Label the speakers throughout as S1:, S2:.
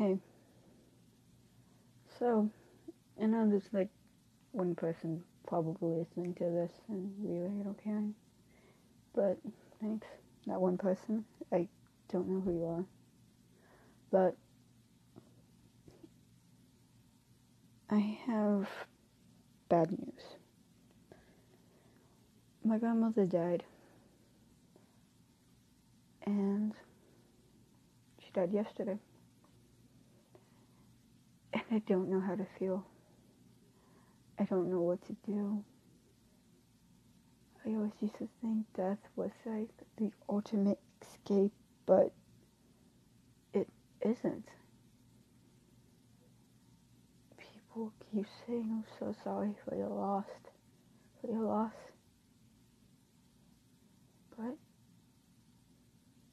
S1: Hey. So, I know there's like one person probably listening to this and really don't care. But thanks, that one person. I don't know who you are. But I have bad news. My grandmother died. And she died yesterday. I don't know how to feel. I don't know what to do. I always used to think death was like the ultimate escape, but it isn't. People keep saying, I'm so sorry for your loss, for your loss. But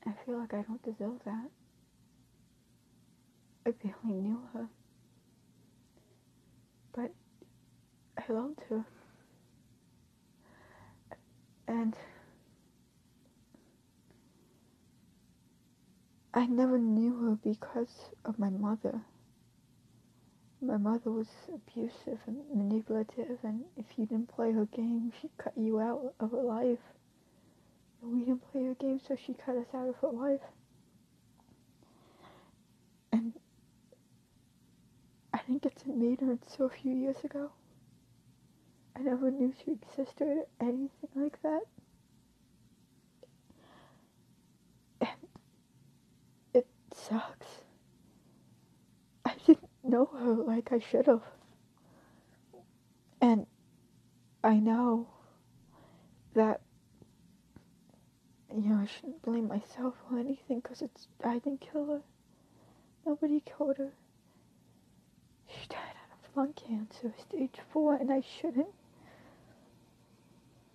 S1: I feel like I don't deserve that. I barely knew her. But I loved her. And I never knew her because of my mother. My mother was abusive and manipulative, and if you didn't play her game, she cut you out of her life. And we didn't play her game, so she cut us out of her life. And Meet her a few years ago. I never knew she existed or anything like that. And it sucks. I didn't know her like I should have. And I know that, you know, I shouldn't blame myself or anything because it's, I didn't kill her. Nobody killed her. She died lung cancer, stage four, and I shouldn't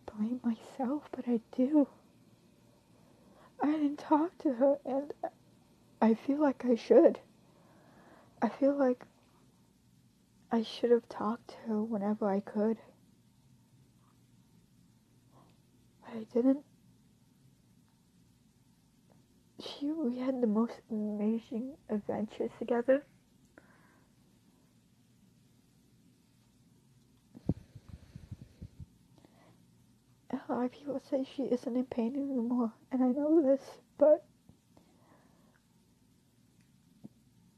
S1: blame myself, but I do. I didn't talk to her, and I feel like I should. I feel like I should have talked to her whenever I could. But I didn't. She, we had the most amazing adventures together. Of people say she isn't in pain anymore, and I know this, but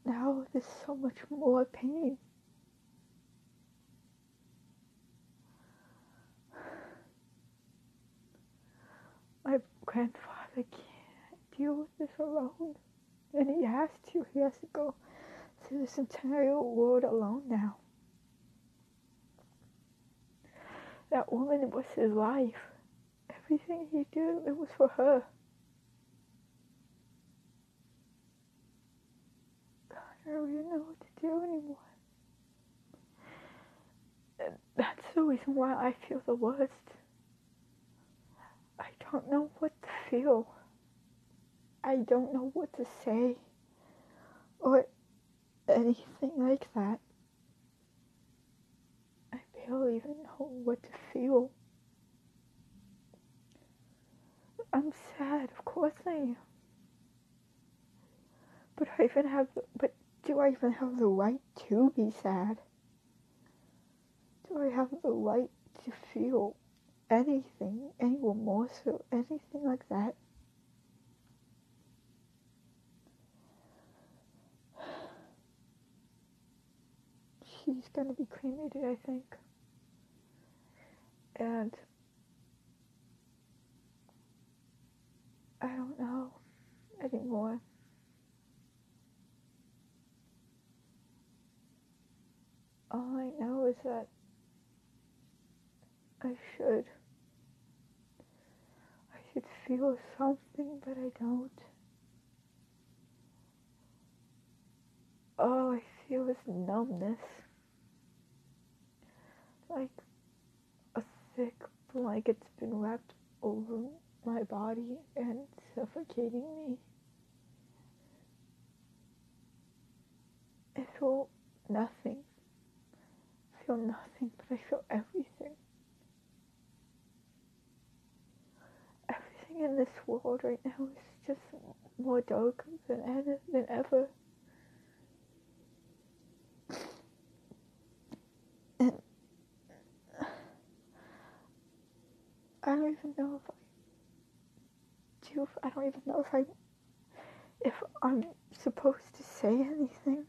S1: now there's so much more pain. My grandfather can't deal with this alone, and he has to. He has to go through this entire world alone now. That woman was his life everything he did, it was for her. God, I don't even know what to do anymore. And that's the reason why I feel the worst. I don't know what to feel. I don't know what to say or anything like that. I barely even know what to feel. I'm sad, of course I am. But I even have, but do I even have the right to be sad? Do I have the right to feel anything, any remorse or anything like that? She's gonna be cremated, I think. And I don't know All I know is that I should. I should feel something, but I don't. All I feel is numbness. Like a thick blanket's been wrapped over my body and suffocating me. I feel nothing. I feel nothing, but I feel everything. Everything in this world right now is just more dark than ever. Than ever. And I don't even know if I do. I don't even know if I if I'm supposed to say anything.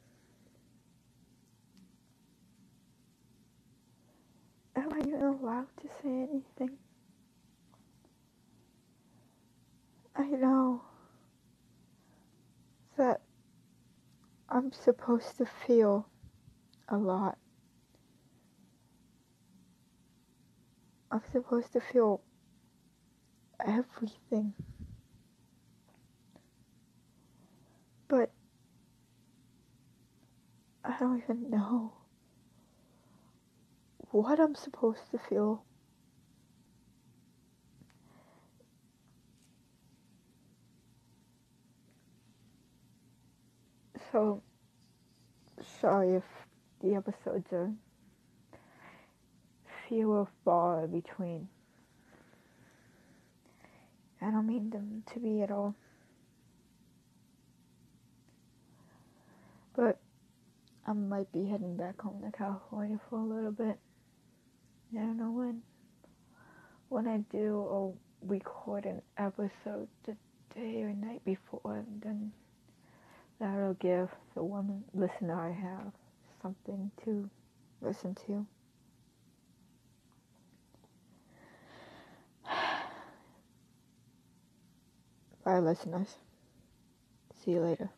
S1: I'm supposed to feel a lot. I'm supposed to feel everything. But I don't even know what I'm supposed to feel. So, sorry if the episodes are few or far between. I don't mean them to be at all. But I might be heading back home to California for a little bit. I don't know when. When I do, I'll record an episode the day or night before, and then that'll give the one listener I have something to listen to. Bye, listeners. See you later.